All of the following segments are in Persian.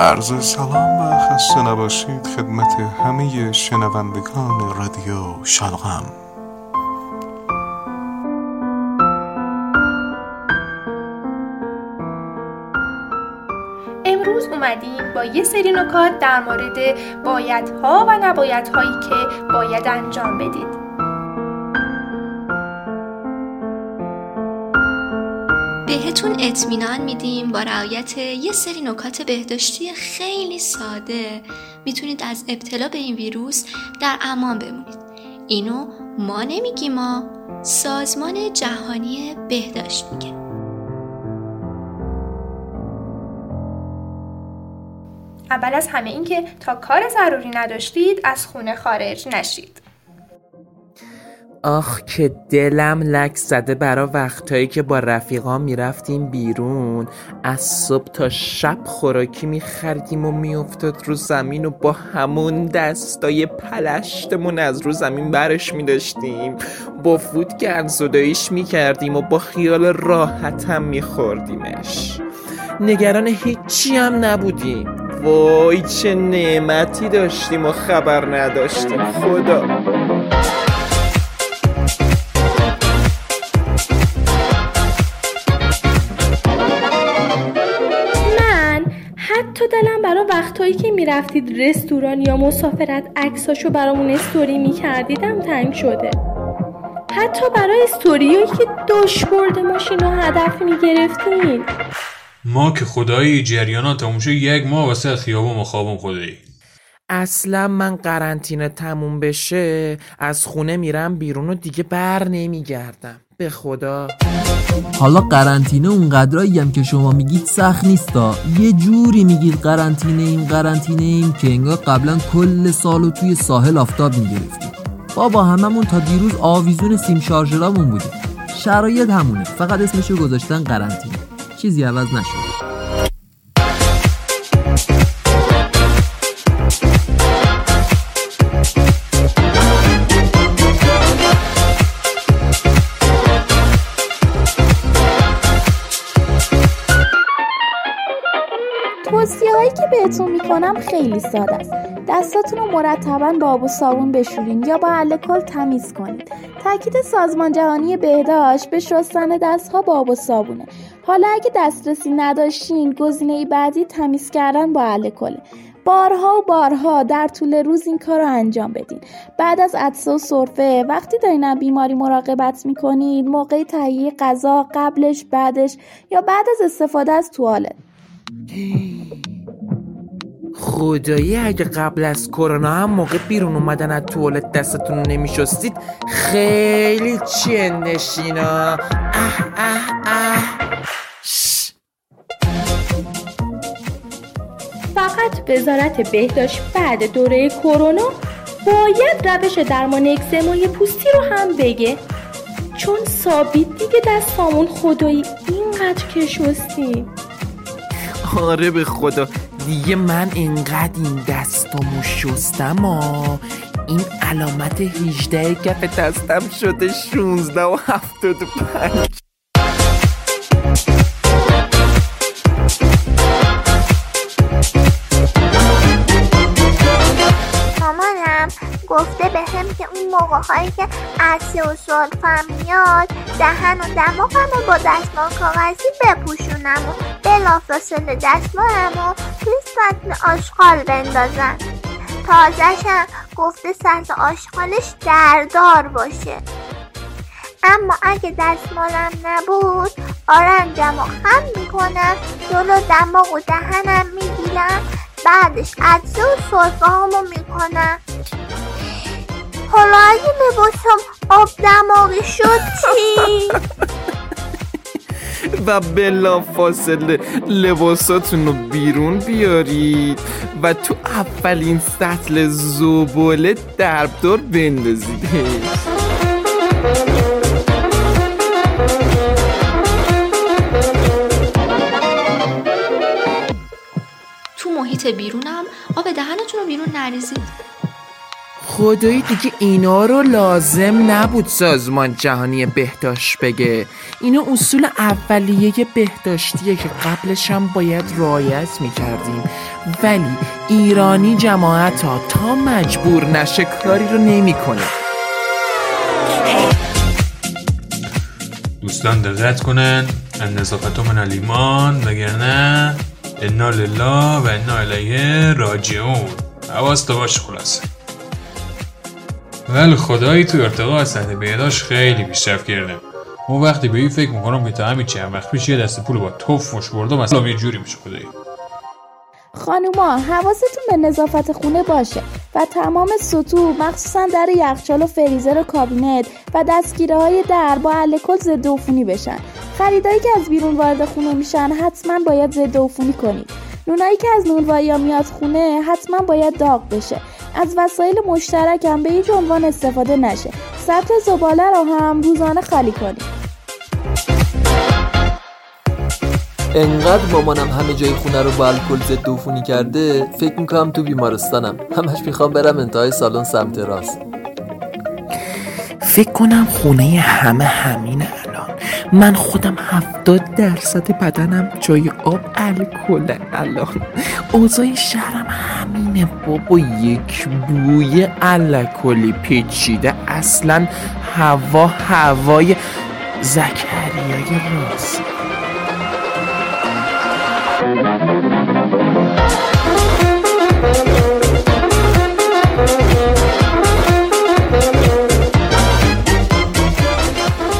عرض سلام و خسته نباشید خدمت همه شنوندگان رادیو شلغم. امروز اومدیم با یه سری نکات در مورد بایدها و نبایدهایی که باید انجام بدید. بهتون اطمینان میدیم با رعایت یه سری نکات بهداشتی خیلی ساده. می‌تونید از ابتلا به این ویروس در امان بمونید. اینو ما نمیگیم ما سازمان جهانی بهداشت میگه. اول از همه این که تا کار ضروری نداشتید از خونه خارج نشید. آخ که دلم لک زده برا وقتایی که با رفیقا می‌رفتیم بیرون. از صبح تا شب خوراکی میخردیم و میافتاد رو زمین و با همون دستای پلشتمون از رو زمین برش میداشتیم. با فود گرزداییش می‌کردیم و با خیال راحتم میخوردیمش. نگران هیچی هم نبودیم. وای چه نعمتی داشتیم و خبر نداشتیم. خدا. برای وقتهایی که می‌رفتید رستوران یا مسافرت عکساشو برامون استوری میکردیدم تنگ شده. حتی برای استوریایی که داشبورد ماشین رو هدف می‌گرفتین. ما که خدایی جریان تموم شد یک ماه واسه خیابون مخابم خدایی. اصلا من قرنطینه تموم بشه از خونه میرم بیرون و دیگه بر نمیگردم. به خدا. حالا قرنطینه اونقدرایی هم که شما میگید سخت نیستا. یه جوری میگید قرنطینه ایم قرنطینه ایم که انگار قبلا کل سالو توی ساحل آفتاب می‌گرفتیم. بابا هممون تا دیروز آویزون سیم شارژرامون بودیم. شرایط همونه فقط اسمشو گذاشتن قرنطینه. چیزی عوض نشده بهتون می‌کنم خیلی ساده است. دستاتون رو مرتبا با آب و صابون بشورین یا با الکل تمیز کنید. تاکید سازمان جهانی بهداشت به شستن دستها با آب و صابونه. حالا اگه دسترسی نداشتین گزینه بعدی تمیز کردن با الکل. بارها و بارها در طول روز این کار رو انجام بدین. بعد از عدسه و سرفه وقتی دارین بیماری مراقبت می‌کنید موقع تهیه غذا قبلش بعدش یا بعد از استفاده از توالت. خدایی اگه قبل از کرونا هم موقع بیرون اومدن از توالت دستتون رو نمیشستید خیلی چیه نشینا. اه اه اه. شش. فقط وزارت بهداشت بعد دوره کرونا باید روش درمان اکزمای پوستی رو هم بگه. چون ثابت دیگه دستامون خدایی اینقدر که شستیم. آره به خدا. دیگه من اینقدر این دستامو شستم آ این علامت 18 کف دستم شده 16 و 75 گفته به هم که اون موقع هایی که عرصه و سلفم میاد دهن و دماغم رو با دستمال کاغذی بپوشونم و بلافاصله دستمالم رو توی سطل آشغال بندازم. تازهشم گفته سطل آشغالش دردار باشه. اما اگه دستمالم نبود آرنجم رو خم می‌کنم جلو دماغ و دهنم می‌گیرم بعدش عدسه و سرفه هامو می‌کنم. حالا اگه لباسم آب دماغی شد چی؟ و بلا فاصله لباساتون رو بیرون بیارید و تو اولین سطل زباله دربدار بندازید تو محیط بیرونم آب دهنتون رو بیرون نریزید خدایی دیگه اینا رو لازم نبود سازمان جهانی بهداشت بگه. اینا اصول اولیه بهداشتیه که قبلش هم باید رعایت می‌کردیم. ولی ایرانی جماعت ها تا مجبور نشه کاری رو نمی‌کنه. دوستان دقت کنن. ان نظافت من الایمان وگرنه انا لله و انا الیه راجعون. حواست باش خلاصه. ولی خدایی تو ارتقا از سطح بهداشت خیلی پیشرفت کرده. اون وقتی به این فکر می‌کنم که تا همین چند وقت پیش یه دست پول با توف مش بردم اصلا یه جوری میشه خدایی. خانوما حواستون به نظافت خونه باشه و تمام سطوح مخصوصا در یخچال و فریزر و کابینت و دستگیره های در با الکل ضد عفونی بشن. خریدایی که از بیرون وارد خونه میشن حتما باید ضد عفونی کنید نونایی که از نونوایی میاد خونه حتما باید داغ بشه. از وسایل مشترک هم به هیچ عنوان استفاده نشه. سطح زباله رو هم روزانه خالی کنید انقدر مامانم همه جای خونه رو با الکل ضد عفونی کرده فکر می‌کنم تو بیمارستانم. همش می‌خوام برم انتهای سالن سمت راست. فکر کنم خونه همه همین الان من خودم هفتاد درصد بدنم جای آب الکل. الان اوضاع شهرم همینه بابا. یک بوی الکلی پیچیده. اصلا هوا هوای زکریای راست.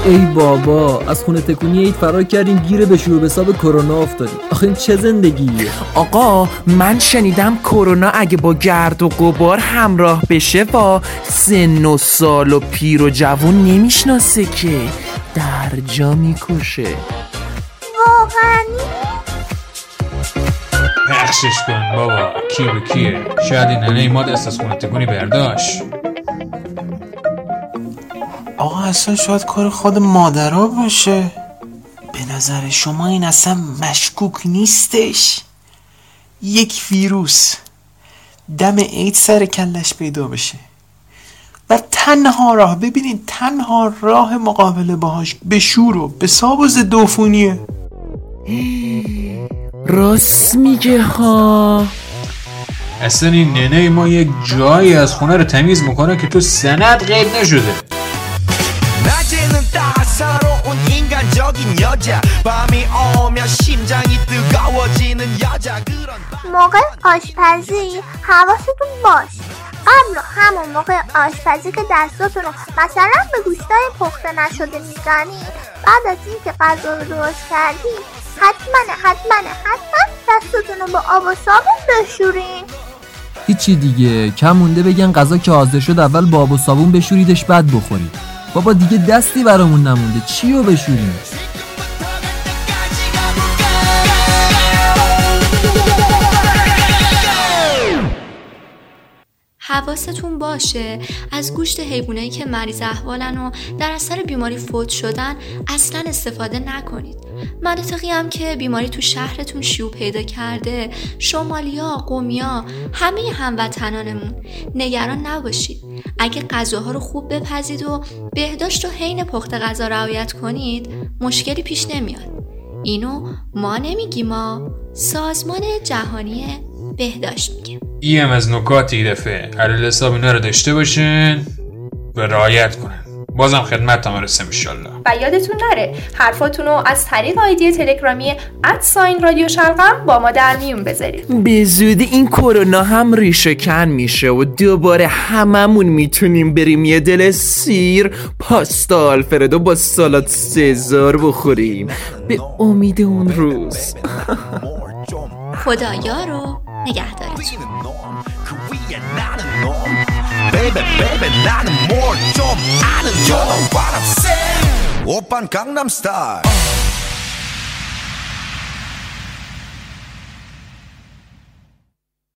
ای بابا از خونه تکونی عید فرار کردیم گیره به شروع حساب کرونا افتادیم. آخه این چه زندگیه؟ آقا من شنیدم کرونا اگه با گرد و غبار همراه بشه با سن و سال و پیر و جوون نمی‌شناسه که در جا می‌کشه. واقعا؟ پخشش کن بابا. کی به کیه؟ شاید این ننه از خونه تکونی برداشت. آقا اصلا شاید کار خود مادرها باشه. به نظر شما این اصلا مشکوک نیستش؟ یک ویروس. دم عید سر کلش پیدا بشه. و تنها راه ببینید تنها راه مقابله باهاش به شور و به ساب و ضد عفونیه. راست میگه ها. اصلا این ننه ما یک جایی از خونه رو تمیز می‌کنه که تو سند قید نشده. 낮에는 따사로운 인간적인 여자 밤이 오면 심장이 뜨거워지는 여자 그런 موقع آشپزی حواستون باش قبل و همون موقع آشپزی که دستاتون رو مثلا به گوشتای پخته نشده میزنید بعد از اینکه غذا رو درست کردید حتما حتما حتما دستاتون رو با آب و صابون بشورین هیچی دیگه کم مونده بگن غذا که حاضر شد اول با آب و صابون بشوریدش بعد بخورید بابا دیگه دستی برامون نمونده. چی رو بشوریم؟ حواستون باشه از گوشت حیوانایی که مریض احوالن و در اثر بیماری فوت شدن اصلا استفاده نکنید. مناطقی هم که بیماری تو شهرتون شیوع پیدا کرده شمالیا قومیا همه هموطنانمون نگران نباشید. اگه غذاها رو خوب بپزید و بهداشت و حین پخت غذا رعایت کنید مشکلی پیش نمیاد. اینو ما نمیگیم ما سازمان جهانی بهداشت میگه. ای هم از نکات دفعه علیل حساب اینا رو داشته باشین و رعایت کنن. بازم خدمت هم رسم ایشالله و یادتون نره حرفاتون رو از طریق آیدی تلگرامی ادساین رادیو شرقم با ما در میون بذارید. به زودی این کرونا هم ریشه کن میشه و دوباره هممون می‌تونیم بریم یه دل سیر پاستا آلفردو با سالات سزار بخوریم. به امید اون روز. خدایا رو نگهدارتون Baby baby 나는 뭘 좀 아는 You know what I'm saying 오빤 강남 스타일